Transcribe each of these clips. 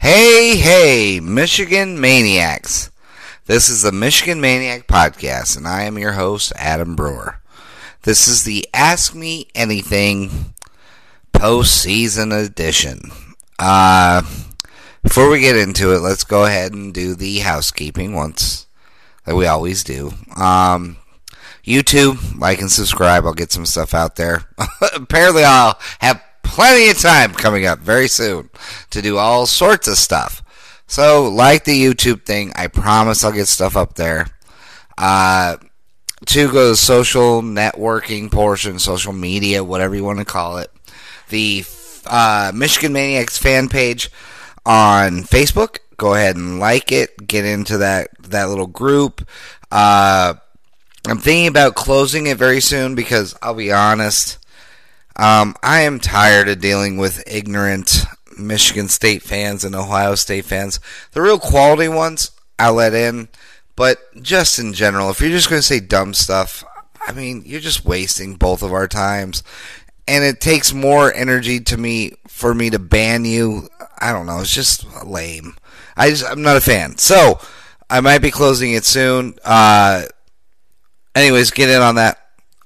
Hey, hey, Michigan Maniacs. This is the Michigan Maniac Podcast, and I am your host, Adam Brewer. This is the Ask Me Anything postseason edition. Uh, before we get into it, let's go ahead and do the housekeeping once, that we always do. Um, YouTube, like and subscribe. I'll get some stuff out there. Apparently, I'll have plenty of time coming up very soon to do all sorts of stuff. So, like the YouTube thing, I promise I'll get stuff up there. Uh, to go to the social networking portion, social media, whatever you want to call it. The uh, Michigan Maniacs fan page on Facebook. Go ahead and like it. Get into that that little group. Uh, I'm thinking about closing it very soon because I'll be honest. Um, I am tired of dealing with ignorant Michigan State fans and Ohio State fans. The real quality ones, I'll let in. But just in general, if you're just going to say dumb stuff, I mean, you're just wasting both of our times. And it takes more energy to me for me to ban you. I don't know. It's just lame. I just, I'm not a fan. So, I might be closing it soon. Uh, anyways, get in on that.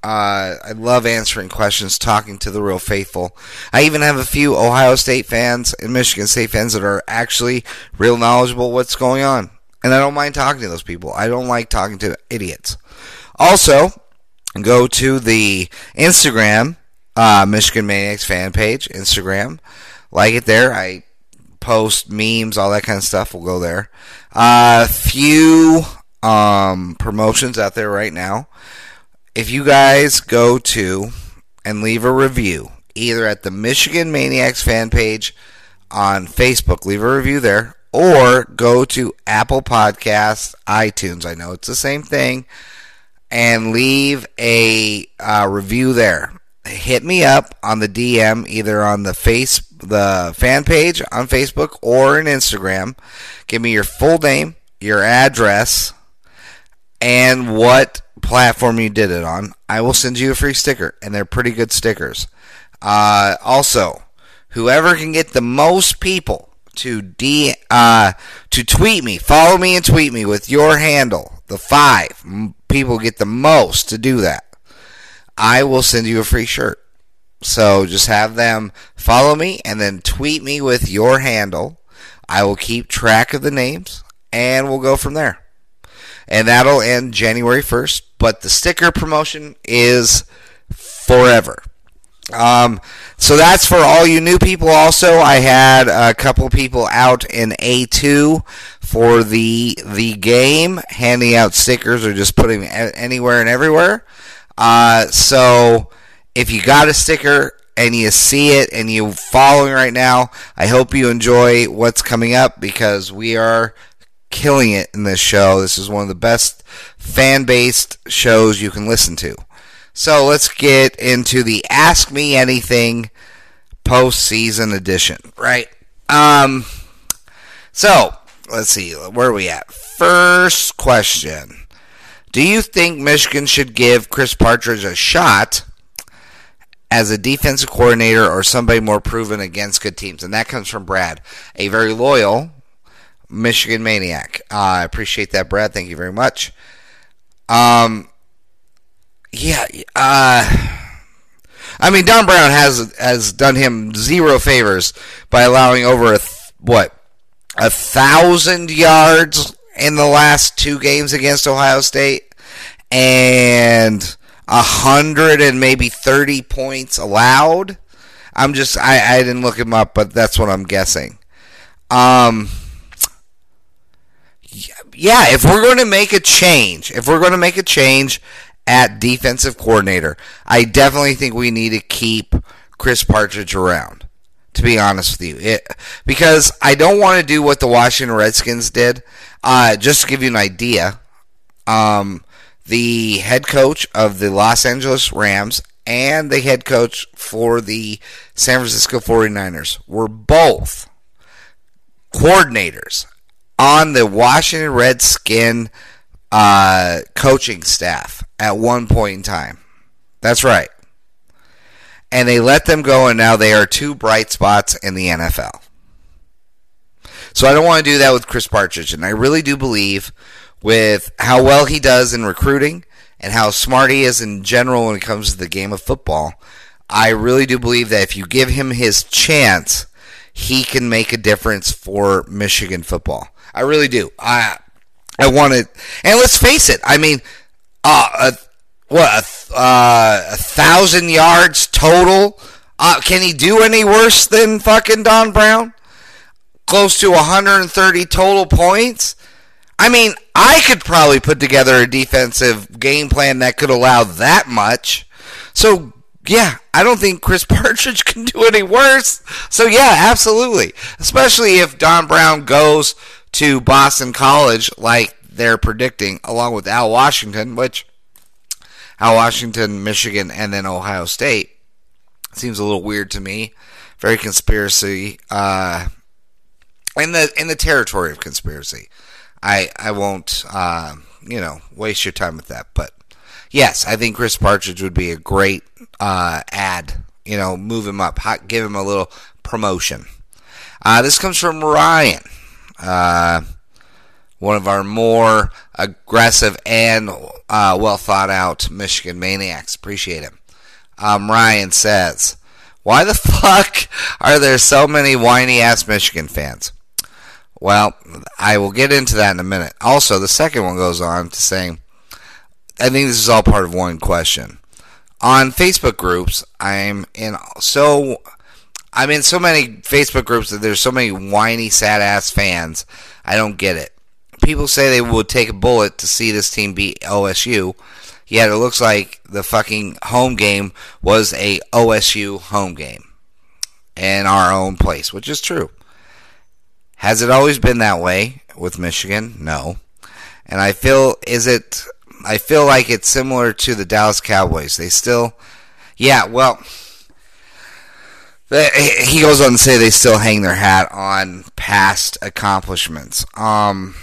Uh, I love answering questions, talking to the real faithful. I even have a few Ohio State fans and Michigan State fans that are actually real knowledgeable what's going on. And I don't mind talking to those people. I don't like talking to idiots. Also, go to the Instagram, uh, Michigan Maniacs fan page, Instagram. Like it there. I post memes, all that kind of stuff. We'll go there. A uh, few um, promotions out there right now if you guys go to and leave a review, either at the Michigan Maniacs fan page on Facebook, leave a review there, or go to Apple Podcasts, iTunes. I know it's the same thing, and leave a uh, review there. Hit me up on the DM, either on the face the fan page on Facebook or in Instagram. Give me your full name, your address, and what platform you did it on, I will send you a free sticker, and they're pretty good stickers. Uh, also, whoever can get the most people to d uh, to tweet me, follow me and tweet me with your handle, the five people get the most to do that, I will send you a free shirt. So just have them follow me and then tweet me with your handle. I will keep track of the names and we'll go from there and that'll end January 1st. But the sticker promotion is forever. Um, so that's for all you new people. Also, I had a couple people out in A2 for the the game, handing out stickers or just putting anywhere and everywhere. Uh, so if you got a sticker and you see it and you're following right now, I hope you enjoy what's coming up because we are killing it in this show. This is one of the best fan based shows you can listen to. So let's get into the Ask Me Anything postseason edition, right? Um, so let's see, where are we at? First question Do you think Michigan should give Chris Partridge a shot as a defensive coordinator or somebody more proven against good teams? And that comes from Brad, a very loyal Michigan Maniac. Uh, I appreciate that, Brad. Thank you very much. Um, yeah. Uh, I mean, Don Brown has has done him zero favors by allowing over a th- what a thousand yards in the last two games against Ohio State, and a hundred and maybe thirty points allowed. I'm just I, I didn't look him up, but that's what I'm guessing. Um, yeah, if we're going to make a change, if we're going to make a change at defensive coordinator, I definitely think we need to keep Chris Partridge around. To be honest with you, it, because I don't want to do what the Washington Redskins did. Uh, just to give you an idea, um, the head coach of the Los Angeles Rams and the head coach for the San Francisco 49ers were both coordinators on the Washington Redskin uh, coaching staff at one point in time. That's right. And they let them go, and now they are two bright spots in the NFL. So I don't want to do that with Chris Partridge, and I really do believe with how well he does in recruiting and how smart he is in general when it comes to the game of football. I really do believe that if you give him his chance, he can make a difference for Michigan football. I really do. I I want to, and let's face it. I mean, uh, a, what a, uh, a thousand yards total. Uh, can he do any worse than fucking Don Brown? Close to 130 total points. I mean, I could probably put together a defensive game plan that could allow that much. So, yeah, I don't think Chris Partridge can do any worse. So, yeah, absolutely. Especially if Don Brown goes to Boston College like they're predicting, along with Al Washington, which Al Washington, Michigan, and then Ohio State seems a little weird to me. Very conspiracy, uh, in the in the territory of conspiracy. I I won't uh, you know waste your time with that, but yes, I think Chris Partridge would be a great uh, ad. You know, move him up, give him a little promotion. Uh, this comes from Ryan. Uh, one of our more aggressive and uh, well thought out Michigan maniacs. Appreciate him. Um, Ryan says, Why the fuck are there so many whiny ass Michigan fans? Well, I will get into that in a minute. Also, the second one goes on to saying, I think this is all part of one question. On Facebook groups, I'm in so I'm in so many Facebook groups that there's so many whiny, sad ass fans. I don't get it. People say they would take a bullet to see this team beat OSU, yet it looks like the fucking home game was a OSU home game in our own place, which is true. Has it always been that way with Michigan? No. And I feel is it I feel like it's similar to the Dallas Cowboys. They still Yeah, well, he goes on to say they still hang their hat on past accomplishments. Um,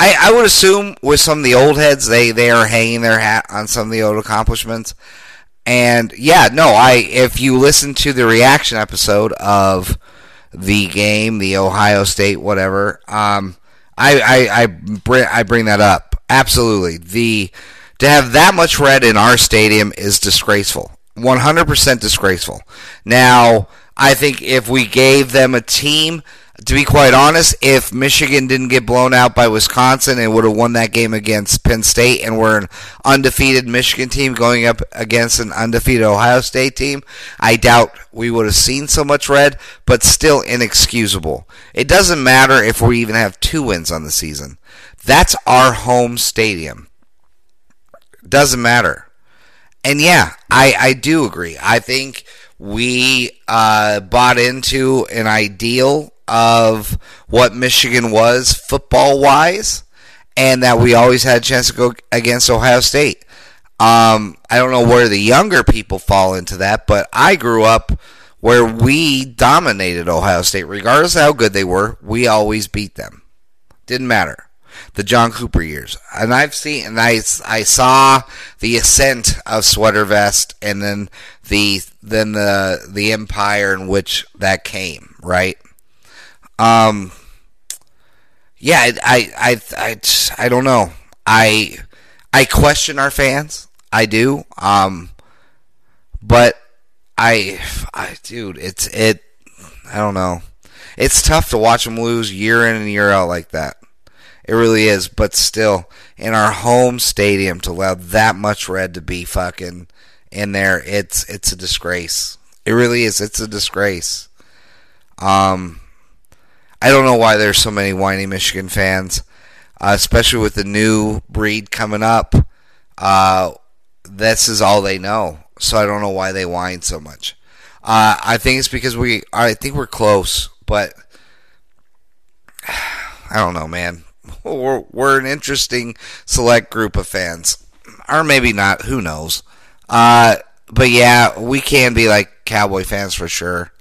I, I would assume with some of the old heads, they, they are hanging their hat on some of the old accomplishments. And yeah, no, I if you listen to the reaction episode of the game, the Ohio State, whatever, um, I I I bring I bring that up absolutely. The to have that much red in our stadium is disgraceful. 100% disgraceful. Now, I think if we gave them a team, to be quite honest, if Michigan didn't get blown out by Wisconsin and would have won that game against Penn State and we're an undefeated Michigan team going up against an undefeated Ohio State team, I doubt we would have seen so much red, but still inexcusable. It doesn't matter if we even have two wins on the season. That's our home stadium. Doesn't matter. And yeah, I, I do agree. I think we uh, bought into an ideal of what Michigan was football wise, and that we always had a chance to go against Ohio State. Um, I don't know where the younger people fall into that, but I grew up where we dominated Ohio State. Regardless of how good they were, we always beat them. Didn't matter the John Cooper years. And I've seen, and I, I saw the ascent of Sweater Vest and then the, then the, the empire in which that came, right? Um, yeah, I, I, I, I, don't know. I, I question our fans. I do. Um, but I, I, dude, it's, it, I don't know. It's tough to watch them lose year in and year out like that. It really is. But still, in our home stadium to allow that much red to be fucking in there, it's it's a disgrace. It really is. It's a disgrace. Um, I don't know why there's so many whiny Michigan fans, uh, especially with the new breed coming up. Uh, this is all they know, so I don't know why they whine so much. Uh, I think it's because we, I think we're close, but I don't know, man we're, we're an interesting select group of fans, or maybe not. Who knows? Uh, but yeah, we can be like Cowboy fans for sure.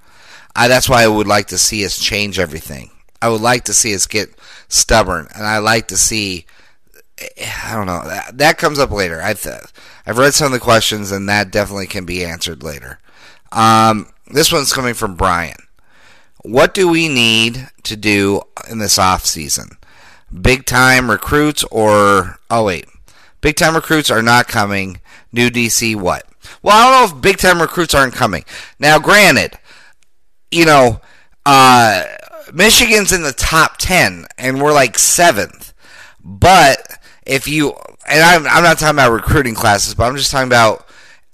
Uh, that's why I would like to see us change everything. I would like to see us get stubborn, and I like to see. I don't know. That, that comes up later. I've I've read some of the questions, and that definitely can be answered later. Um, this one's coming from Brian. what do we need to do in this off season? Big time recruits or oh wait, big time recruits are not coming. New DC what? Well, I don't know if big time recruits aren't coming. Now, granted, you know, uh, Michigan's in the top ten, and we're like seventh. But if you and I'm, I'm not talking about recruiting classes, but I'm just talking about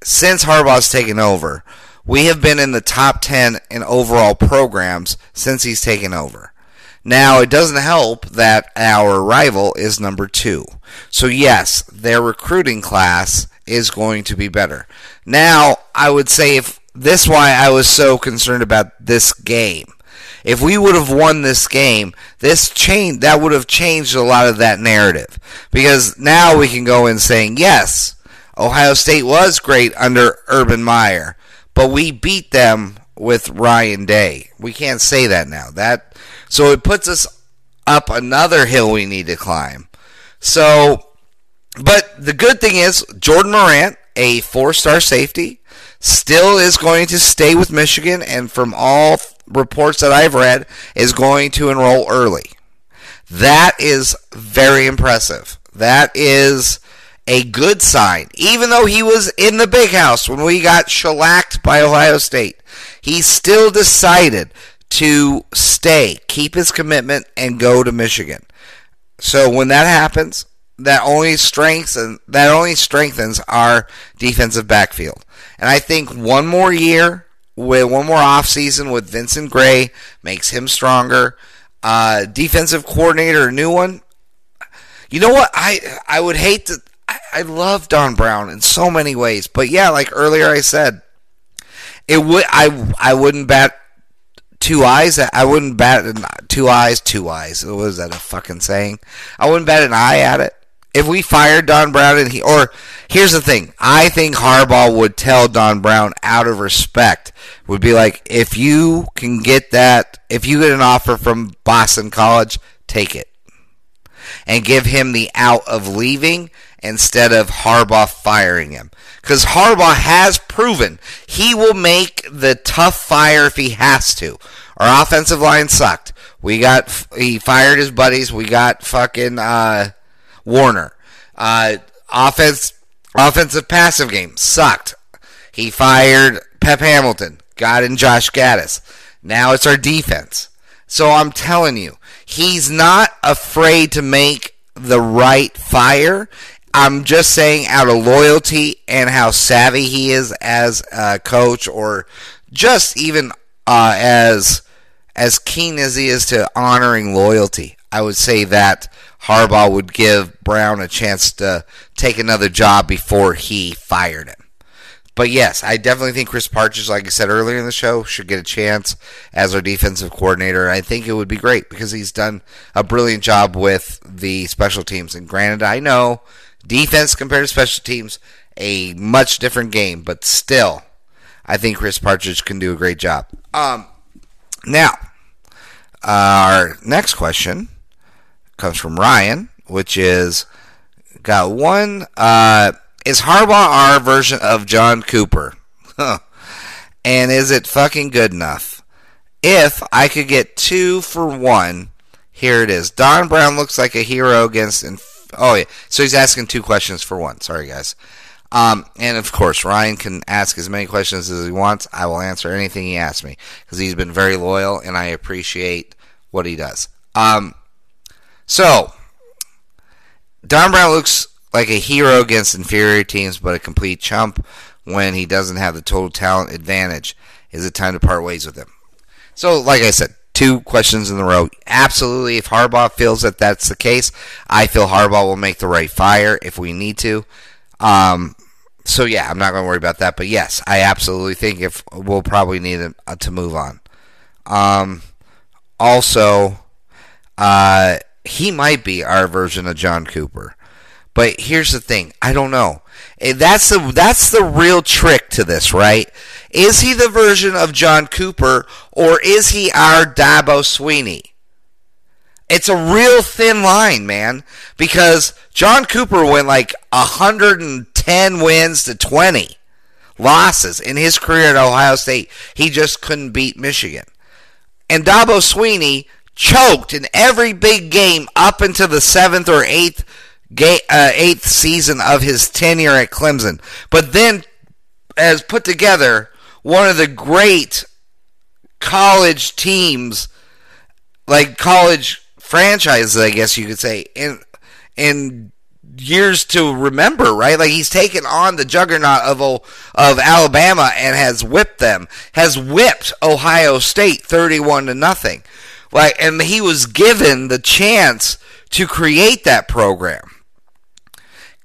since Harbaugh's taken over, we have been in the top 10 in overall programs since he's taken over. Now, it doesn't help that our rival is number two. So, yes, their recruiting class is going to be better. Now, I would say if this why I was so concerned about this game. If we would have won this game, this change that would have changed a lot of that narrative because now we can go in saying yes, Ohio State was great under Urban Meyer, but we beat them with Ryan Day. We can't say that now. That so it puts us up another hill we need to climb. So, but the good thing is Jordan Morant, a four-star safety, still is going to stay with Michigan, and from all reports that I've read, is going to enroll early. That is very impressive. That is a good sign. Even though he was in the big house when we got shellacked by Ohio State, he still decided to stay, keep his commitment, and go to Michigan. So when that happens, that only strengthens that only strengthens our defensive backfield. And I think one more year with one more offseason with Vincent Gray makes him stronger. Uh, defensive coordinator, a new one. You know what? I I would hate to. I, I love Don Brown in so many ways, but yeah, like earlier I said, it would I I wouldn't bat two eyes. I wouldn't bat two eyes, two eyes. What was that a fucking saying? I wouldn't bat an eye at it. If we fired Don Brown and he, or here's the thing, I think Harbaugh would tell Don Brown out of respect, would be like, if you can get that, if you get an offer from Boston College, take it. And give him the out of leaving instead of Harbaugh firing him. Because Harbaugh has proven he will make the tough fire if he has to. Our offensive line sucked. We got, he fired his buddies. We got fucking, uh, Warinner. Uh, offense, offensive passive game sucked. He fired Pep Hamilton. Got in Josh Gattis. Now it's our defense. So I'm telling you, he's not afraid to make the right fire. I'm just saying, out of loyalty and how savvy he is as a coach, or just even uh, as as keen as he is to honoring loyalty, I would say that Harbaugh would give Brown a chance to take another job before he fired him. But yes, I definitely think Chris Partridge, like I said earlier in the show, should get a chance as our defensive coordinator. I think it would be great because he's done a brilliant job with the special teams. And granted, I know defense compared to special teams, a much different game, but still, I think Chris Partridge can do a great job. Um, now, our next question comes from Ryan, which is got one. Uh, is Harbaugh our version of John Cooper? and is it fucking good enough? If I could get two for one, here it is. Don Brown looks like a hero against. Inf- oh yeah, so he's asking two questions for one. Sorry guys. Um, and of course, Ryan can ask as many questions as he wants. I will answer anything he asks me because he's been very loyal, and I appreciate what he does. Um, so, Don Brown looks like a hero against inferior teams, but a complete chump when he doesn't have the total talent advantage. Is it time to part ways with him? So, like I said, two questions in a row. Absolutely, if Harbaugh feels that that's the case, I feel Harbaugh will make the right fire if we need to. Um, so yeah, I'm not going to worry about that. But yes, I absolutely think if we'll probably need to move on. Um, also, uh, he might be our version of John Cooper. But here's the thing, I don't know. Eh, that's the that's the real trick to this, right? Is he the version of John Cooper or is he our Dabo Swinney? It's a real thin line, man, because John Cooper went like 110 wins to 20 losses in his career at Ohio State. He just couldn't beat Michigan. And Dabo Swinney choked in every big game up into the seventh or eighth uh, eighth season of his tenure at Clemson. But then has put together one of the great college teams, like college franchises, I guess you could say, in in years to remember, right? Like he's taken on the juggernaut of of Alabama and has whipped them, has whipped Ohio State 31 to nothing. Like and he was given the chance to create that program.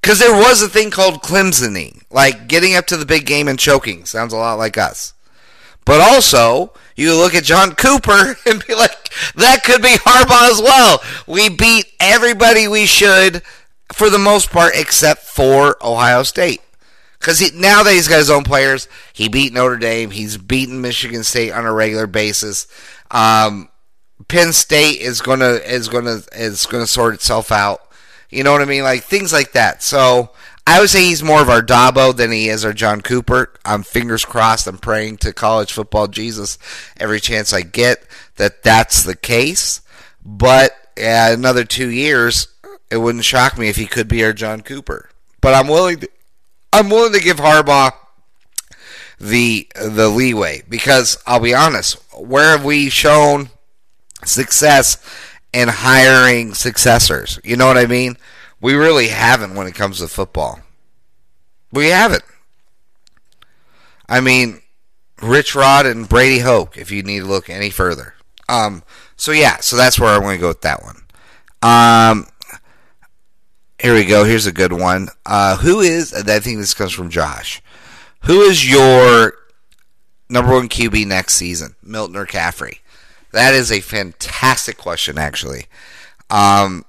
Cuz there was a thing called Clemsoning, like getting up to the big game and choking. Sounds a lot like us. But also, you look at John Cooper and be like, that could be Harbaugh as well. We beat everybody we should for the most part, except for Ohio State. Because now that he's got his own players, he beat Notre Dame. He's beaten Michigan State on a regular basis. Um, Penn State is gonna is gonna is gonna sort itself out. You know what I mean? Like things like that. So I would say he's more of our Dabo than he is our John Cooper. I'm fingers crossed. I'm praying to college football Jesus every chance I get that that's the case. But another two years, it wouldn't shock me if he could be our John Cooper. But I'm willing to, I'm willing to give Harbaugh the the leeway because I'll be honest, where have we shown success in hiring successors? You know what I mean? We really haven't when it comes to football. We haven't. I mean, Rich Rod and Brady Hoke, if you need to look any further. Um, so yeah, so that's where I'm going to go with that one. Um, here we go. Here's a good one. Uh, who is? I think this comes from Josh. Who is your number one QB next season, Milton or Caffrey? That is a fantastic question, actually. Um,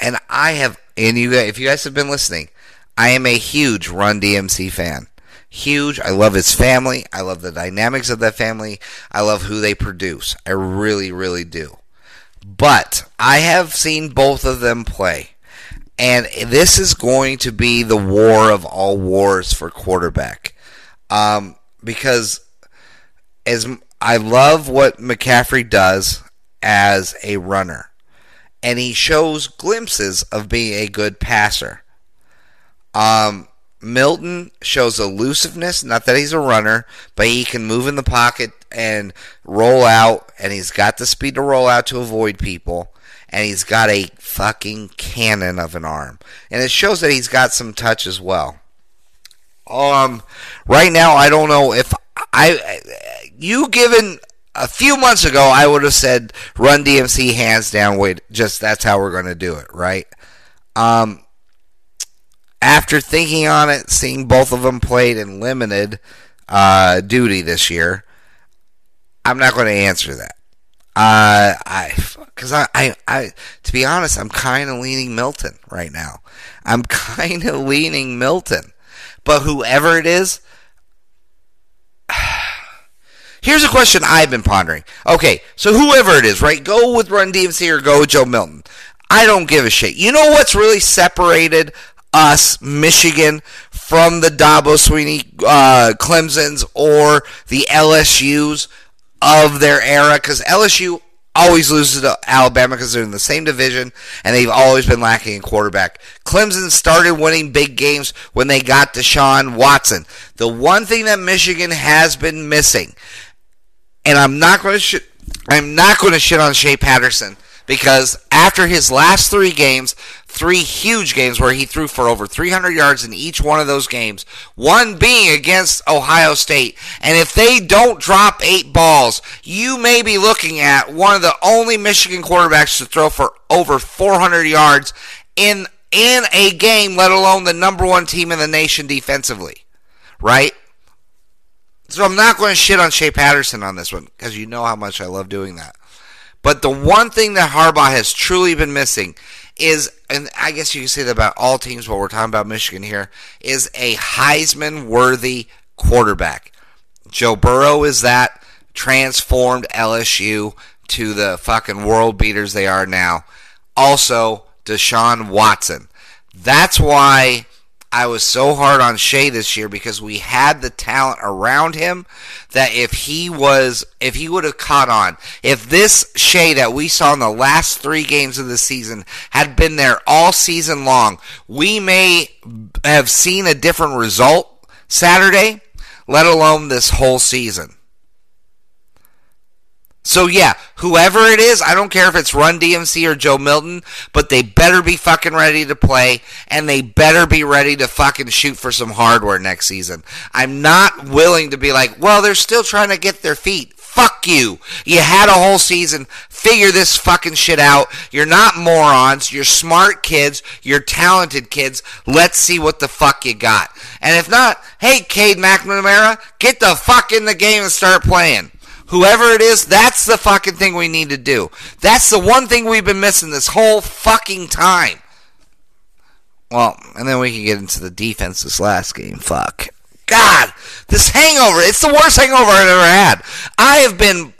and I have, and you, if you guys have been listening, I am a huge Run DMC fan. Huge. I love his family. I love the dynamics of that family. I love who they produce. I really, really do. But I have seen both of them play. And this is going to be the war of all wars for quarterback. Um, because as I love what McCaffrey does as a runner, and he shows glimpses of being a good passer. Um, Milton shows elusiveness, not that he's a runner, but he can move in the pocket and roll out, and he's got the speed to roll out to avoid people and he's got a fucking cannon of an arm. And it shows that he's got some touch as well. Um, right now, I don't know if I, you given a few months ago, I would have said run DMC hands down. Wait, just that's how we're going to do it, right? Um, after thinking on it, seeing both of them played in limited uh, duty this year, I'm not going to answer that. Uh, I because I, I, I, to be honest, I'm kind of leaning Milton right now. I'm kind of leaning Milton, but whoever it is, here's a question I've been pondering. Okay, so whoever it is, right? Go with Run DMC or go with Joe Milton. I don't give a shit. You know what's really separated us, Michigan, from the Dabo Swinney, uh, Clemson's, or the LSU's of their era because LSU always loses to Alabama because they're in the same division and they've always been lacking in quarterback. Clemson started winning big games when they got Deshaun Watson. The one thing that Michigan has been missing, and I'm not going to sh- I'm not going to shit on Shea Patterson because after his last three games, three huge games where he threw for over 300 yards in each one of those games, one being against Ohio State. And if they don't drop eight balls, you may be looking at one of the only Michigan quarterbacks to throw for over 400 yards in in a game, let alone the number one team in the nation defensively. Right? So I'm not going to shit on Shea Patterson on this one because you know how much I love doing that. But the one thing that Harbaugh has truly been missing is, and I guess you can say that about all teams, but we're talking about Michigan here, is a Heisman worthy quarterback. Joe Burrow is that transformed LSU to the fucking world beaters they are now. Also, Deshaun Watson. That's why I was so hard on Shea this year because we had the talent around him that if he was, if he would have caught on, if this Shea that we saw in the last three games of the season had been there all season long, we may have seen a different result Saturday, let alone this whole season. So yeah, whoever it is, I don't care if it's Run DMC or Joe Milton, but they better be fucking ready to play and they better be ready to fucking shoot for some hardware next season. I'm not willing to be like, well, they're still trying to get their feet. Fuck you. You had a whole season. Figure this fucking shit out. You're not morons. You're smart kids. You're talented kids. Let's see what the fuck you got. And if not, hey, Cade McNamara, get the fuck in the game and start playing whoever it is, that's the fucking thing we need to do. That's the one thing we've been missing this whole fucking time. Well, and then we can get into the defense this last game. Fuck. God, this hangover, it's the worst hangover I've ever had. I have been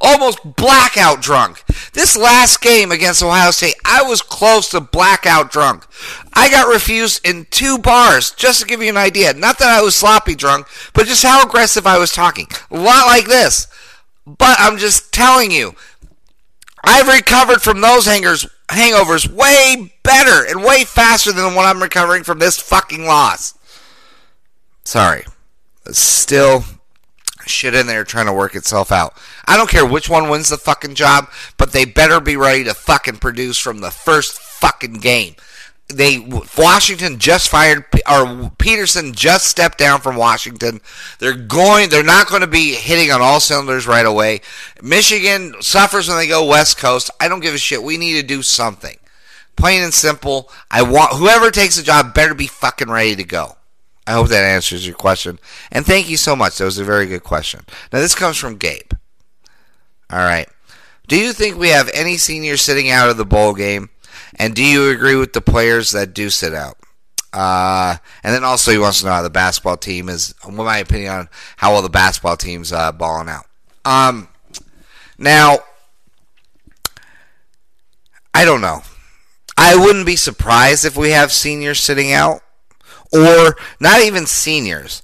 almost blackout drunk. This last game against Ohio State, I was close to blackout drunk. I got refused in two bars, just to give you an idea. Not that I was sloppy drunk, but just how aggressive I was talking. A lot like this. But I'm just telling you, I've recovered from those hangers, hangovers way better and way faster than what I'm recovering from this fucking loss. Sorry. Still shit in there trying to work itself out. I don't care which one wins the fucking job, but they better be ready to fucking produce from the first fucking game. They Washington just fired or Petersen just stepped down from Washington. They're going they're not going to be hitting on all cylinders right away. Michigan suffers when they go West Coast. I don't give a shit. We need to do something. Plain and simple. I want whoever takes the job better be fucking ready to go. I hope that answers your question. And thank you so much. That was a very good question. Now, this comes from Gabe. All right. Do you think we have any seniors sitting out of the bowl game? And do you agree with the players that do sit out? Uh, and then also, he wants to know how the basketball team is, what my opinion on how well the basketball team's uh, balling out. Um, now, I don't know. I wouldn't be surprised if we have seniors sitting out or not even seniors.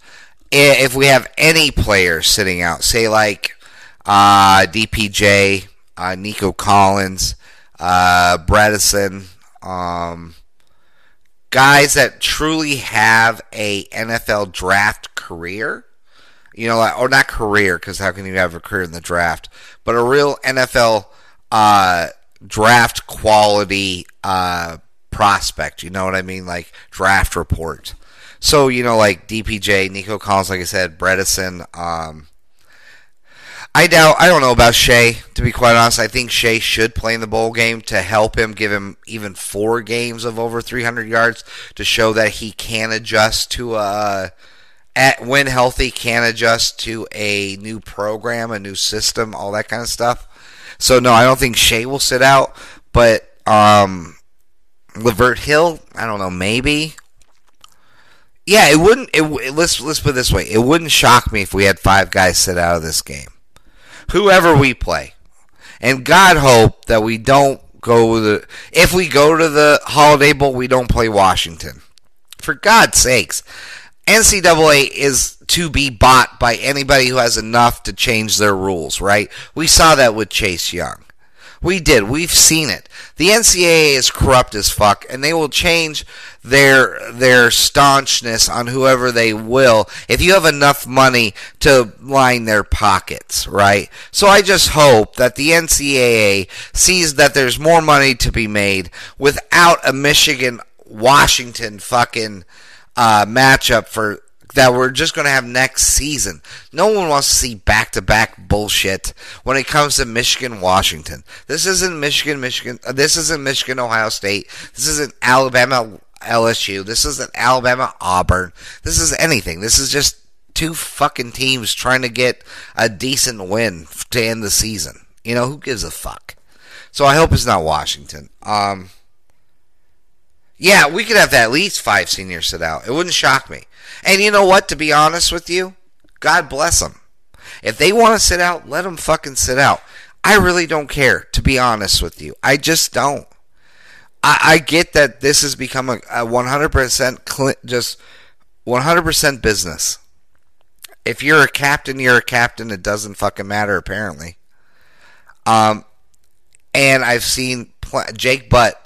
If we have any players sitting out, say like uh, DPJ, uh, Nico Collins, uh, Bredeson, um, guys that truly have a NFL draft career, you know, or not career, because how can you have a career in the draft, but a real NFL uh, draft quality uh, prospect. You know what I mean? Like draft report. So you know, like DPJ, Nico Collins, like I said, Bredeson. Um, I doubt. I don't know about Shea. To be quite honest, I think Shea should play in the bowl game to help him, give him even four games of over 300 yards to show that he can adjust to a. Uh, at when healthy, can adjust to a new program, a new system, all that kind of stuff. So no, I don't think Shea will sit out, but um, Lavert Hill, I don't know, maybe. Yeah, it wouldn't. It, let's let's put it this way: it wouldn't shock me if we had five guys sit out of this game, whoever we play, and God hope that we don't go the. If we go to the Holiday Bowl, we don't play Washington. For God's sakes, NCAA is to be bought by anybody who has enough to change their rules. Right? We saw that with Chase Young. We did. We've seen it. The NCAA is corrupt as fuck, and they will change their their staunchness on whoever they will if you have enough money to line their pockets, right? So I just hope that the NCAA sees that there's more money to be made without a Michigan Washington fucking uh, matchup for that we're just going to have next season. No one wants to see back to back bullshit when it comes to Michigan, Washington. This isn't Michigan, Michigan. Uh, this isn't Michigan, Ohio State. This isn't Alabama, LSU. This isn't Alabama, Auburn. This is anything. This is just two fucking teams trying to get a decent win to end the season. You know, who gives a fuck? So I hope it's not Washington. Um, yeah, we could have at least five seniors sit out. It wouldn't shock me. And you know what? To be honest with you, God bless them. If they want to sit out, let them fucking sit out. I really don't care, to be honest with you. I just don't. I, I get that this has become a, a 100% cl- just 100% business. If you're a captain, you're a captain. It doesn't fucking matter, apparently. Um, and I've seen pl- Jake Butt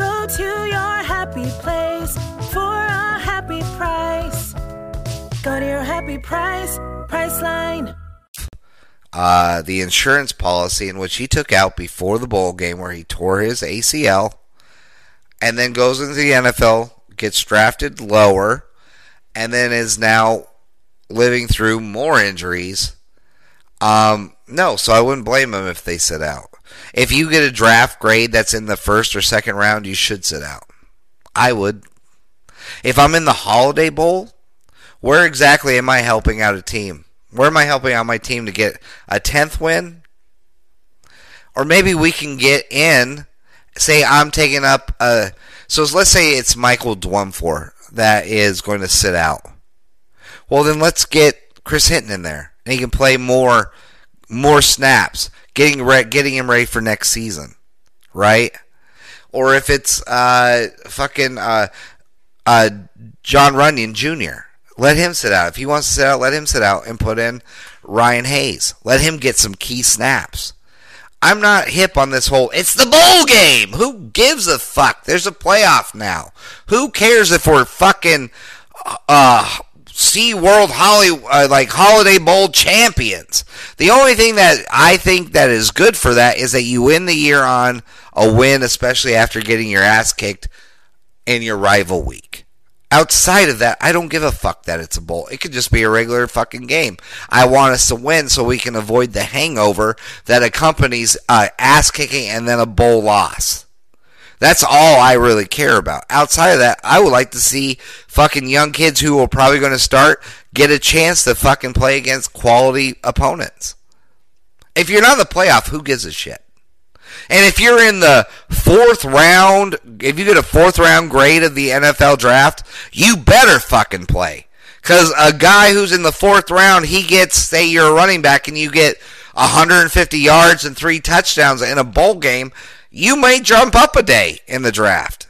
Go to your happy place for a happy price. Go to your happy price, Priceline. uh, the insurance policy in which he took out before the bowl game where he tore his ACL and then goes into the NFL, gets drafted lower, and then is now living through more injuries. Um, no, so I wouldn't blame him if they sit out. If you get a draft grade that's in the first or second round, you should sit out. I would. If I'm in the Holiday Bowl, where exactly am I helping out a team? Where am I helping out my team to get a 10th win? Or maybe we can get in, say I'm taking up a. So let's say it's Michael Dwumfour that is going to sit out. Well, then let's get Chris Hinton in there. And he can play more more snaps, getting re- getting him ready for next season, right? Or if it's uh, fucking uh, uh, Jon Runyan Jr., let him sit out. If he wants to sit out, let him sit out and put in Ryan Hayes. Let him get some key snaps. I'm not hip on this whole it's the bowl game. Who gives a fuck? There's a playoff now. Who cares if we're fucking uh Sea World Holly uh, like Holiday Bowl champions? The only thing that I think that is good for that is that you win the year on a win, especially after getting your ass kicked in your rival week. Outside of that, I don't give a fuck that it's a bowl. It could just be a regular fucking game. I want us to win so we can avoid the hangover that accompanies uh, ass kicking and then a bowl loss. That's all I really care about. Outside of that, I would like to see fucking young kids who are probably going to start get a chance to fucking play against quality opponents. If you're not in the playoff, who gives a shit? And if you're in the fourth round, if you get a fourth round grade of the NFL draft, you better fucking play. Because a guy who's in the fourth round, he gets, say you're a running back and you get 150 yards and three touchdowns in a bowl game, you may jump up a day in the draft.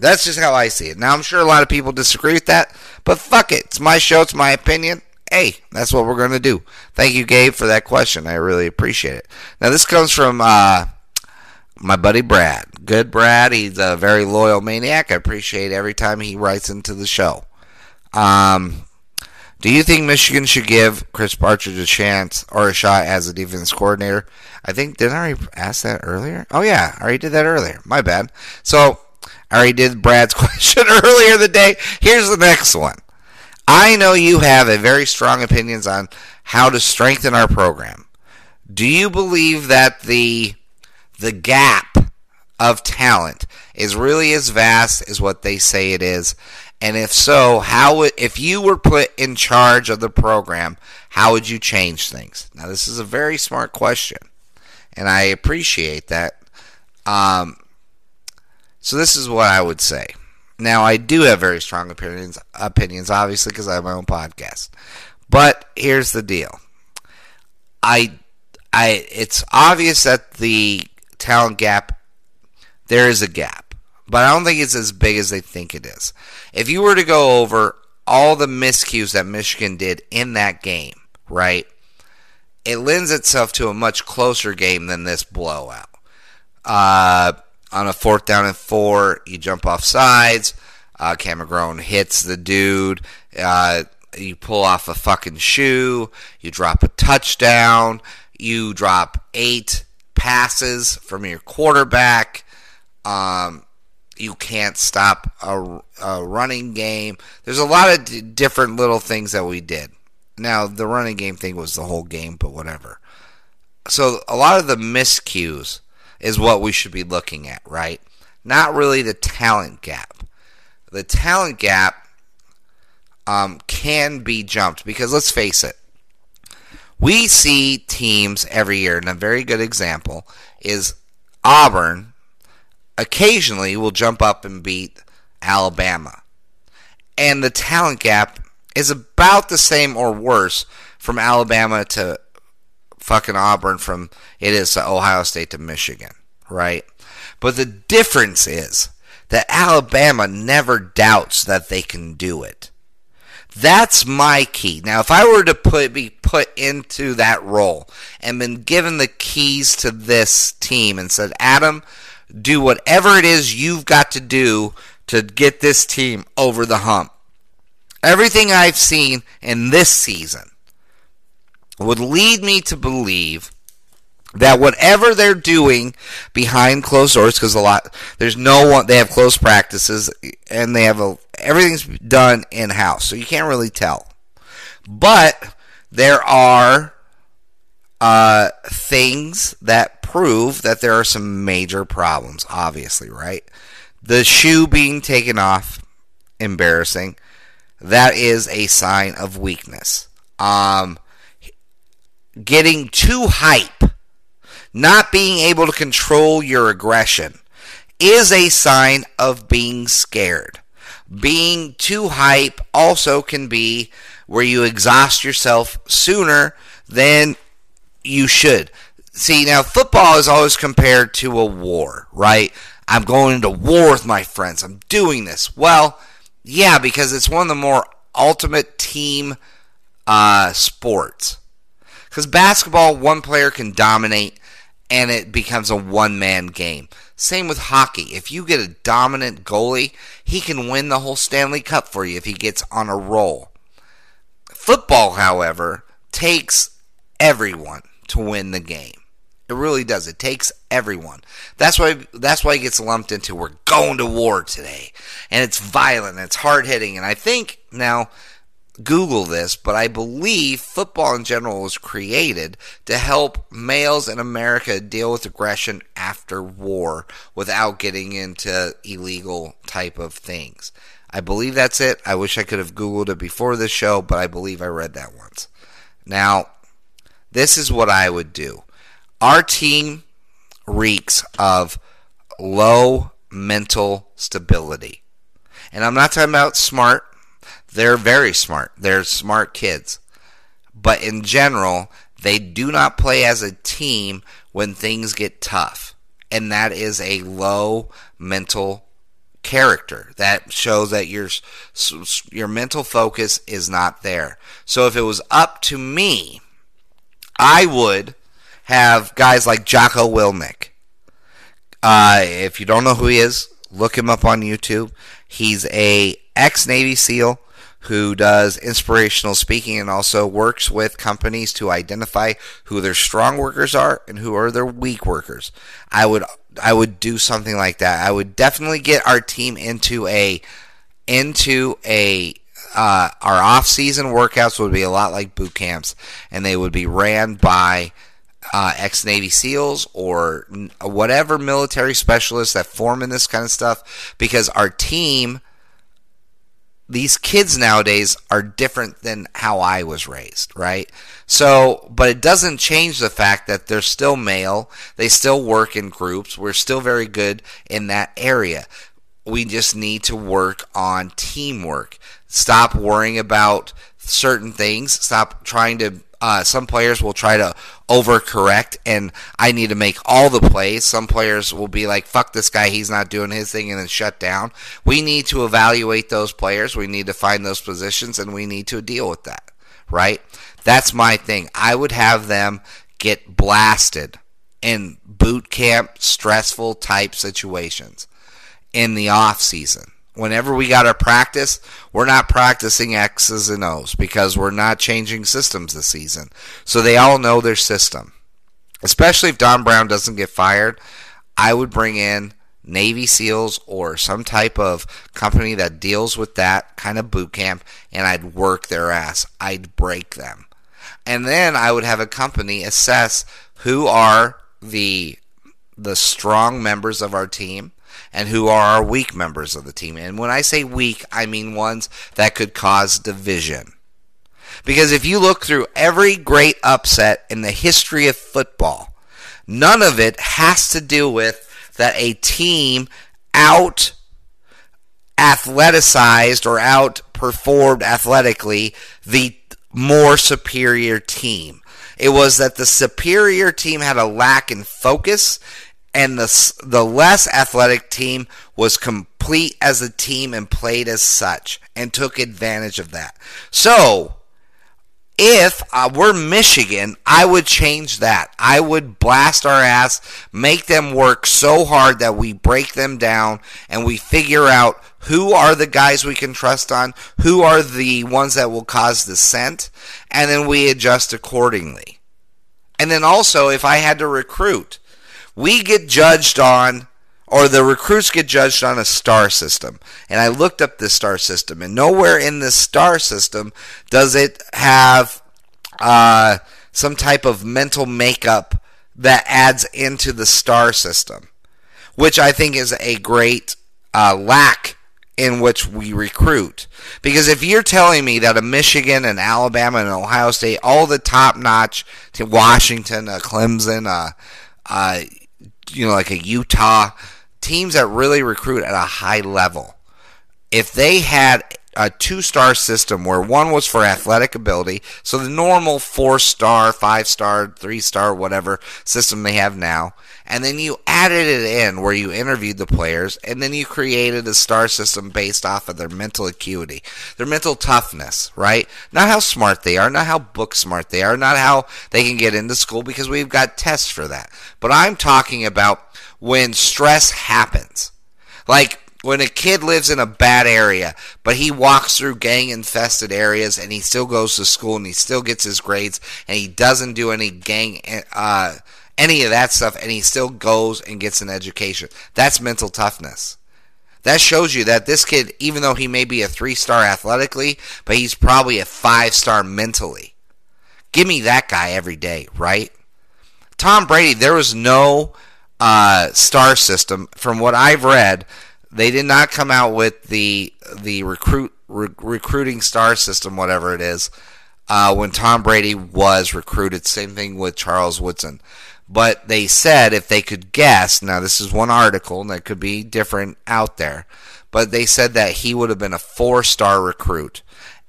That's just how I see it. Now, I'm sure a lot of people disagree with that, but fuck it. It's my show, it's my opinion hey, that's what we're going to do. Thank you, Gabe, for that question. I really appreciate it. Now, this comes from uh, my buddy Brad. Good Brad. He's a very loyal maniac. I appreciate every time he writes into the show. Um, do you think Michigan should give Chris Partridge a chance or a shot as a defense coordinator? I think, didn't I already ask that earlier? Oh, yeah, I already did that earlier. My bad. So, I already did Brad's question earlier the day. Here's the next one. I know you have a very strong opinions on how to strengthen our program. Do you believe that the the gap of talent is really as vast as what they say it is? And if so, how would if you were put in charge of the program, how would you change things? Now, this is a very smart question, and I appreciate that. Um, so this is what I would say. Now, I do have very strong opinions, opinions obviously, because I have my own podcast. But here's the deal. I, I, it's obvious that the talent gap, there is a gap, but I don't think it's as big as they think it is. If you were to go over all the miscues that Michigan did in that game, right? It lends itself to a much closer game than this blowout. Uh, on a fourth down and four, you jump off sides. Uh, hits the dude. Uh, you pull off a fucking shoe. You drop a touchdown. You drop eight passes from your quarterback. Um, you can't stop a, a, running game. There's a lot of d- different little things that we did. Now, the running game thing was the whole game, but whatever. So, a lot of the miscues is what we should be looking at, right? Not really the talent gap. The talent gap um, can be jumped because let's face it, we see teams every year, and a very good example is Auburn occasionally will jump up and beat Alabama. And the talent gap is about the same or worse from Alabama to fucking Auburn from it is to Ohio State to Michigan, right? But the difference is that Alabama never doubts that they can do it. That's my key. Now, if I were to put be put into that role and been given the keys to this team and said, Adam, do whatever it is you've got to do to get this team over the hump. Everything I've seen in this season would lead me to believe that whatever they're doing behind closed doors, because a lot there's no one they have closed practices and they have a everything's done in house, so you can't really tell. But there are uh, things that prove that there are some major problems. Obviously, right? The shoe being taken off, embarrassing. That is a sign of weakness. Um, getting too hype not being able to control your aggression is a sign of being scared. Being too hype also can be where you exhaust yourself sooner than you should. See, now football is always compared to a war, right? I'm going into war with my friends. I'm doing this. Well, yeah, because it's one of the more ultimate team uh, sports. Because basketball, one player can dominate and it becomes a one man game. Same with hockey. If you get a dominant goalie, he can win the whole Stanley Cup for you if he gets on a roll. Football, however, takes everyone to win the game. It really does. It takes everyone. That's why that's why it gets lumped into we're going to war today. And it's violent, and it's hard hitting, and I think now Google this, but I believe football in general was created to help males in America deal with aggression after war without getting into illegal type of things. I believe that's it. I wish I could have Googled it before this show, but I believe I read that once. Now, this is what I would do. Our team reeks of low mental stability. And I'm not talking about smart they're very smart. They're smart kids. But in general, they do not play as a team when things get tough. And that is a low mental character. That shows that your your mental focus is not there. So if it was up to me, I would have guys like Jocko Willink. Uh, if you don't know who he is, look him up on YouTube. He's a ex Navy SEAL who does inspirational speaking and also works with companies to identify who their strong workers are and who are their weak workers. I would I would do something like that. I would definitely get our team into a into a uh, our off season workouts would be a lot like boot camps, and they would be ran by uh, ex Navy SEALs or whatever military specialists that form in this kind of stuff, because our team these kids nowadays are different than how I was raised, right? So, but it doesn't change the fact that they're still male. They still work in groups. We're still very good in that area. We just need to work on teamwork. Stop worrying about certain things. Stop trying to uh, some players will try to overcorrect, and I need to make all the plays. Some players will be like, "Fuck this guy, he's not doing his thing," and then shut down. We need to evaluate those players. We need to find those positions, and we need to deal with that. Right? That's my thing. I would have them get blasted in boot camp, stressful type situations in the off season whenever we got our practice, we're not practicing X's and O's because we're not changing systems this season. So they all know their system. Especially if Don Brown doesn't get fired, I would bring in Navy SEALs or some type of company that deals with that kind of boot camp and I'd work their ass. I'd break them. And then I would have a company assess who are the the strong members of our team and who are our weak members of the team. And when I say weak, I mean ones that could cause division. Because if you look through every great upset in the history of football, none of it has to do with that a team out athleticized or outperformed athletically the more superior team. It was that the superior team had a lack in focus and the the less athletic team was complete as a team and played as such and took advantage of that. So, if uh, we're Michigan, I would change that. I would blast our ass, make them work so hard that we break them down and we figure out who are the guys we can trust on, who are the ones that will cause dissent, and then we adjust accordingly. And then also, if I had to recruit, we get judged on, or the recruits get judged on a star system. And I looked up this star system, and nowhere in this star system does it have uh, some type of mental makeup that adds into the star system, which I think is a great uh, lack in which we recruit. Because if you're telling me that a Michigan, and Alabama, and Ohio State, all the top notch, to Washington, uh, Clemson, uh, uh, you know, like a Utah, teams that really recruit at a high level, if they had a two star system where one was for athletic ability, so the normal four star, five star, three star, whatever system they have now, and then you added it in where you interviewed the players, and then you created a star system based off of their mental acuity, their mental toughness, right? Not how smart they are, not how book smart they are, not how they can get into school because we've got tests for that. But I'm talking about when stress happens. Like when a kid lives in a bad area, but he walks through gang infested areas and he still goes to school and he still gets his grades and he doesn't do any gang uh, any of that stuff, and he still goes and gets an education. That's mental toughness. That shows you that this kid, even though he may be a three star athletically, but he's probably a five star mentally. Give me that guy every day, right? Tom Brady, there was no uh, star system. From what I've read, they did not come out with the the recruit re- recruiting star system, whatever it is, uh, when Tom Brady was recruited. Same thing with Charles Woodson. But they said if they could guess, now this is one article that could be different out there, but they said that he would have been a four star recruit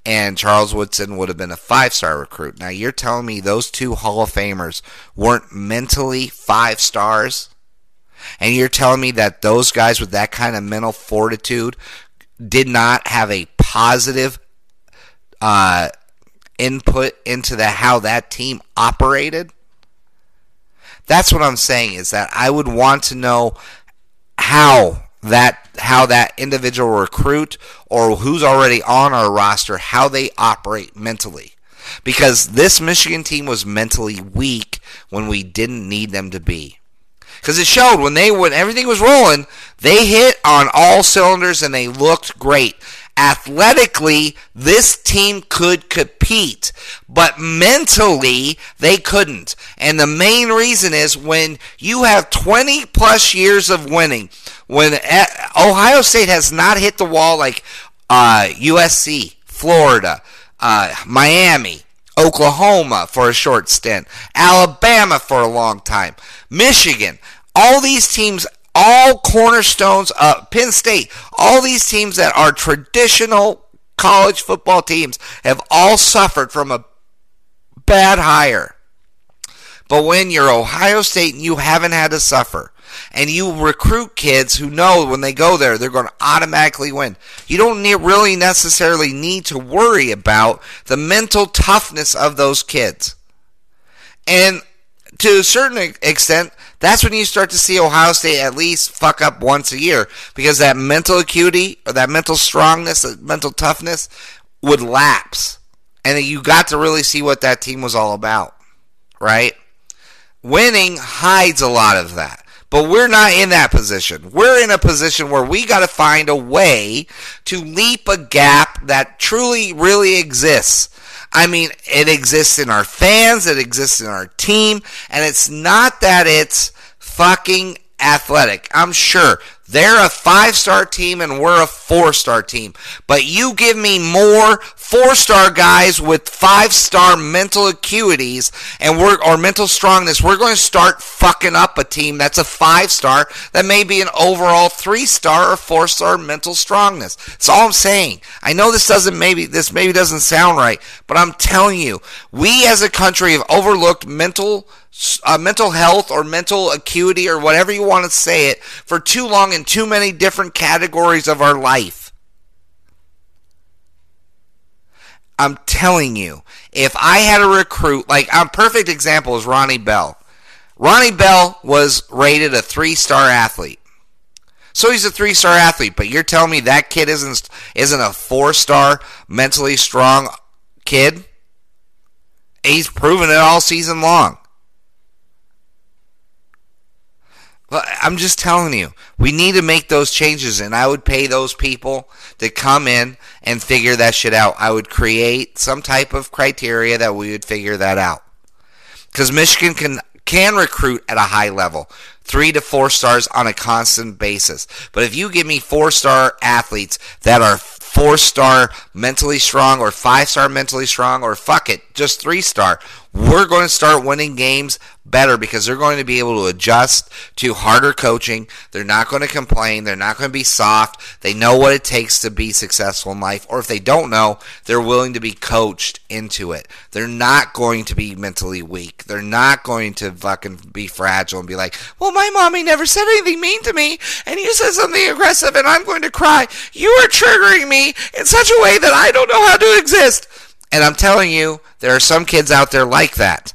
and Charles Woodson would have been a five star recruit. Now you're telling me those two Hall of Famers weren't mentally five stars? And you're telling me that those guys with that kind of mental fortitude did not have a positive uh, input into the how that team operated? That's what I'm saying is that I would want to know how that how that individual recruit or who's already on our roster how they operate mentally. Because this Michigan team was mentally weak when we didn't need them to be. Because it showed when they when everything was rolling, they hit on all cylinders and they looked great athletically, this team could compete, but mentally, they couldn't. And the main reason is when you have 20 plus years of winning, when Ohio State has not hit the wall like uh, USC, Florida, uh, Miami, Oklahoma for a short stint, Alabama for a long time, Michigan, all these teams all cornerstones, of Penn State, all these teams that are traditional college football teams have all suffered from a bad hire. But when you're Ohio State and you haven't had to suffer, and you recruit kids who know when they go there they're going to automatically win. You don't need, really necessarily need to worry about the mental toughness of those kids. And to a certain extent, that's when you start to see Ohio State at least fuck up once a year because that mental acuity or that mental strongness, that mental toughness would lapse. And you got to really see what that team was all about, right? Winning hides a lot of that. But we're not in that position. We're in a position where we got to find a way to leap a gap that truly, really exists I mean, it exists in our fans, it exists in our team, and it's not that it's fucking athletic. I'm sure They're a five star team and we're a four star team. But you give me more four star guys with five star mental acuities and we're, or mental strongness. We're going to start fucking up a team that's a five star that may be an overall three star or four star mental strongness. That's all I'm saying. I know this doesn't maybe, this maybe doesn't sound right, but I'm telling you, we as a country have overlooked mental uh, mental health or mental acuity or whatever you want to say it for too long in too many different categories of our life. I'm telling you, if I had a recruit, like a perfect example is Ronnie Bell. Ronnie Bell was rated a three star athlete. So he's a three star athlete, but you're telling me that kid isn't isn't a four star mentally strong kid? He's proven it all season long. Well, I'm just telling you, we need to make those changes, and I would pay those people to come in and figure that shit out. I would create some type of criteria that we would figure that out. Because Michigan can can recruit at a high level, three to four stars on a constant basis. But if you give me four star athletes that are four star mentally strong or five star mentally strong or fuck it, just three star, we're going to start winning games better because they're going to be able to adjust to harder coaching. They're not going to complain. They're not going to be soft. They know what it takes to be successful in life. Or if they don't know, they're willing to be coached into it. They're not going to be mentally weak. They're not going to fucking be fragile and be like, well, my mommy never said anything mean to me and you said something aggressive and I'm going to cry. You are triggering me in such a way that I don't know how to exist. And I'm telling you, there are some kids out there like that.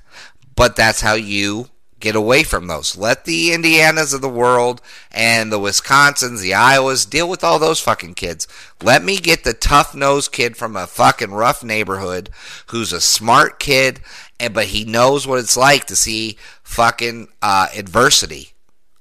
But that's how you get away from those. Let the Indianas of the world and the Wisconsins, the Iowas deal with all those fucking kids. Let me get the tough nosed kid from a fucking rough neighborhood who's a smart kid, and but he knows what it's like to see fucking uh, adversity.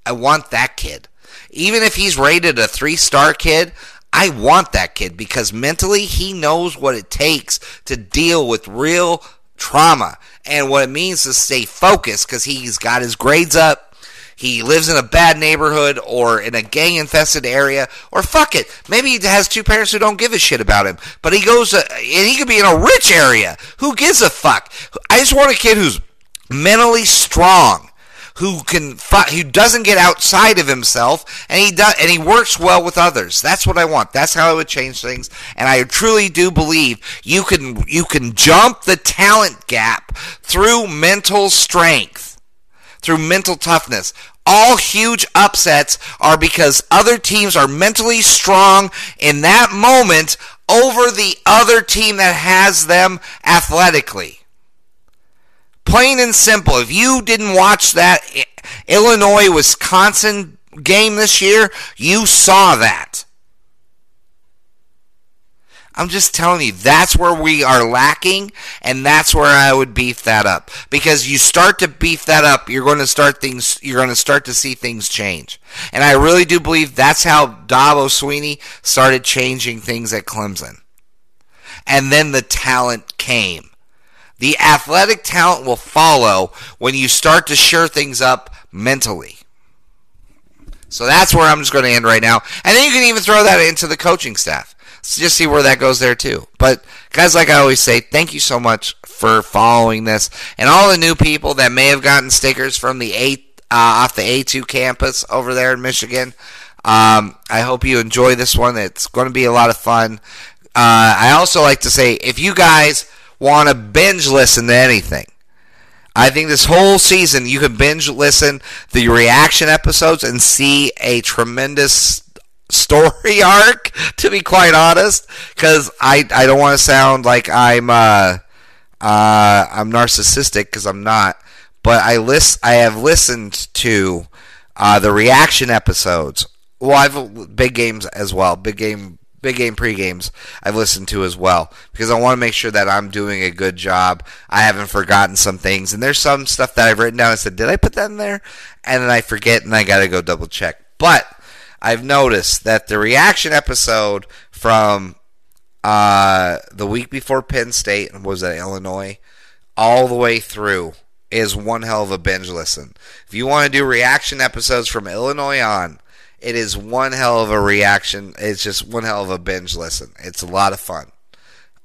I want that kid. Even if he's rated a three star kid, I want that kid because mentally he knows what it takes to deal with real trauma and what it means to stay focused because he's got his grades up. He lives in a bad neighborhood or in a gang infested area, or fuck it. Maybe he has two parents who don't give a shit about him, but he goes, and he could be in a rich area. Who gives a fuck? I just want a kid who's mentally strong who can who doesn't get outside of himself and he does and he works well with others. That's what I want. That's how I would change things. And I truly do believe you can you can jump the talent gap through mental strength, through mental toughness. All huge upsets are because other teams are mentally strong in that moment over the other team that has them athletically. Plain and simple. If you didn't watch that Illinois Wisconsin game this year, you saw that. I'm just telling you, that's where we are lacking, and that's where I would beef that up. Because you start to beef that up, you're going to start things, you're going to start to see things change. And I really do believe that's how Dabo Swinney started changing things at Clemson. And then the talent came. The athletic talent will follow when you start to shore things up mentally. So that's where I'm just going to end right now. And then you can even throw that into the coaching staff. So just see where that goes there too. But guys, like I always say, thank you so much for following this, and all the new people that may have gotten stickers from the A uh, off the A2 campus over there in Michigan. Um, I hope you enjoy this one. It's going to be a lot of fun. Uh, I also like to say, if you guys want to binge listen to anything. I think this whole season you can binge listen the reaction episodes and see a tremendous story arc. To be quite honest, because I I don't want to sound like I'm uh, uh, I'm narcissistic because I'm not. But I list I have listened to uh, the reaction episodes. Well, I've big games as well. Big game big game pre-games I've listened to as well because I want to make sure that I'm doing a good job. I haven't forgotten some things, and there's some stuff that I've written down I said, "Did I put that in there?" And then I forget, and I got to go double check. But I've noticed that the reaction episode from uh, the week before Penn State and was at Illinois, all the way through is one hell of a binge listen. If you want to do reaction episodes from Illinois on, It is one hell of a reaction. It's just one hell of a binge listen. It's a lot of fun.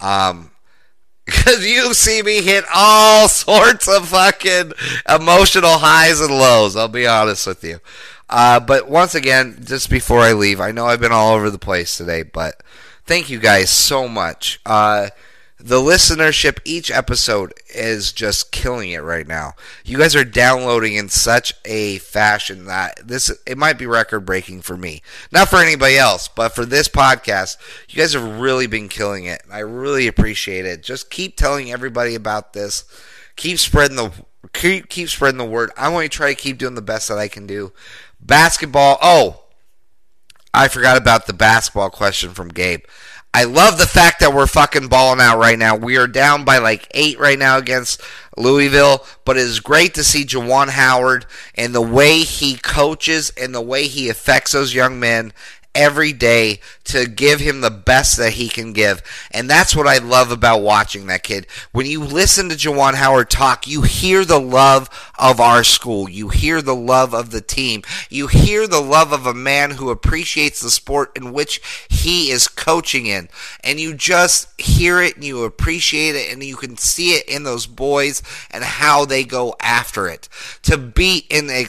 Um, because you see me hit all sorts of fucking emotional highs and lows. I'll be honest with you. Uh, but once again, just before I leave, I know I've been all over the place today, but thank you guys so much. Uh, the listenership each episode is just killing it right now. You guys are downloading in such a fashion that this it might be record breaking for me. Not for anybody else, but for this podcast, you guys have really been killing it. I really appreciate it. Just keep telling everybody about this. Keep spreading the keep keep spreading the word. I want to try to keep doing the best that I can do. Basketball. Oh, I forgot about the basketball question from Gabe. I love the fact that we're fucking balling out right now. We are down by like eight right now against Louisville, but it is great to see Juwan Howard and the way he coaches and the way he affects those young men every day to give him the best that he can give. And that's what I love about watching that kid. When you listen to Juwan Howard talk, you hear the love of our school. You hear the love of the team. You hear the love of a man who appreciates the sport in which he is coaching in. And you just hear it and you appreciate it and you can see it in those boys and how they go after it. To be in, a,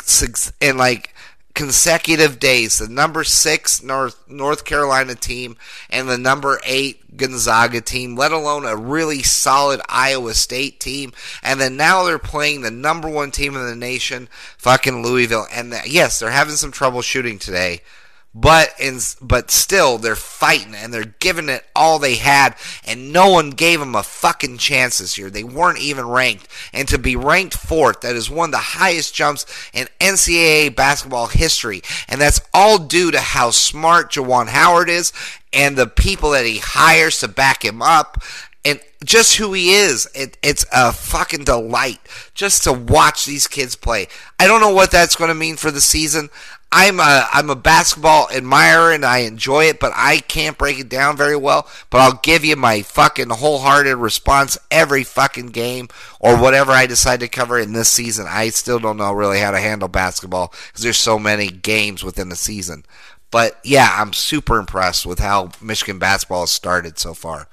in like, consecutive days. The number six North North Carolina team and the number eight Gonzaga team, let alone a really solid Iowa State team. And then now they're playing the number one team in the nation, fucking Louisville. And the, yes, they're having some trouble shooting today. But in, but still, they're fighting and they're giving it all they had, and no one gave them a fucking chance this year. They weren't even ranked, and to be ranked fourth, that is one of the highest jumps in NCAA basketball history, and that's all due to how smart Juwan Howard is and the people that he hires to back him up and just who he is. It, it's a fucking delight just to watch these kids play. I don't know what that's going to mean for the season. I'm a I'm a basketball admirer and I enjoy it, but I can't break it down very well. But I'll give you my fucking wholehearted response every fucking game or whatever I decide to cover in this season. I still don't know really how to handle basketball because there's so many games within the season. But yeah, I'm super impressed with how Michigan basketball has started so far.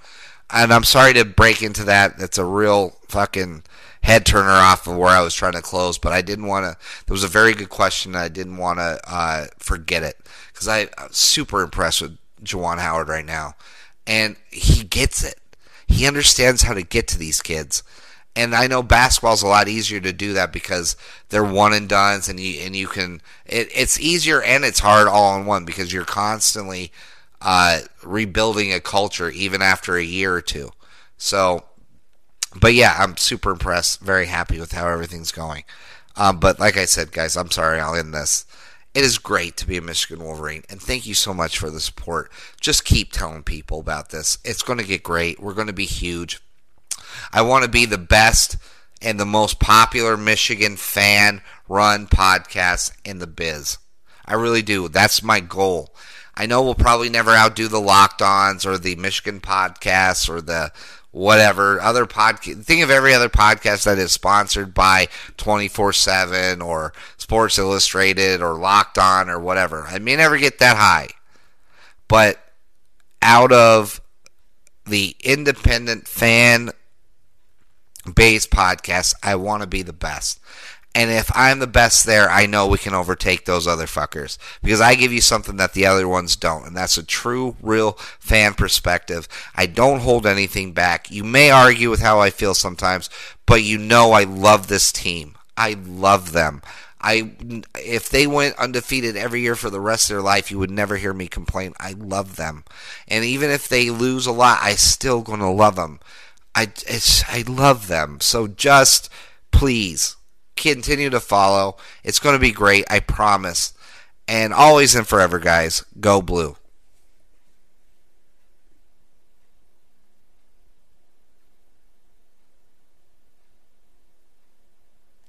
And I'm sorry to break into that. That's a real fucking head turner off of where I was trying to close, but I didn't want to. There was a very good question. I didn't want to uh, forget it because I'm super impressed with Juwan Howard right now, and he gets it. He understands how to get to these kids. And I know basketball's a lot easier to do that because they're one and dones, and you and you can. It, it's easier and it's hard all in one because you're constantly uh, rebuilding a culture even after a year or two. So but yeah, I'm super impressed. Very happy with how everything's going. Um, but like I said, guys, I'm sorry. I'll end this. It is great to be a Michigan Wolverine, and thank you so much for the support. Just keep telling people about this. It's going to get great. We're going to be huge. I want to be the best and the most popular Michigan fan run podcast in the biz. I really do. That's my goal. I know we'll probably never outdo the Locked Ons or the Michigan podcasts or the whatever other podcast. Think of every other podcast that is sponsored by 24 7 or Sports Illustrated or Locked On or whatever. I may never get that high. But out of the independent fan based podcast, I want to be the best. And if I'm the best there, I know we can overtake those other fuckers. Because I give you something that the other ones don't. And that's a true, real fan perspective. I don't hold anything back. You may argue with how I feel sometimes, but you know I love this team. I love them. I if they went undefeated every year for the rest of their life, you would never hear me complain. I love them, and even if they lose a lot, I still gonna love them. I it's I love them. So just please continue to follow. It's going to be great, I promise. And always and forever, guys, go blue.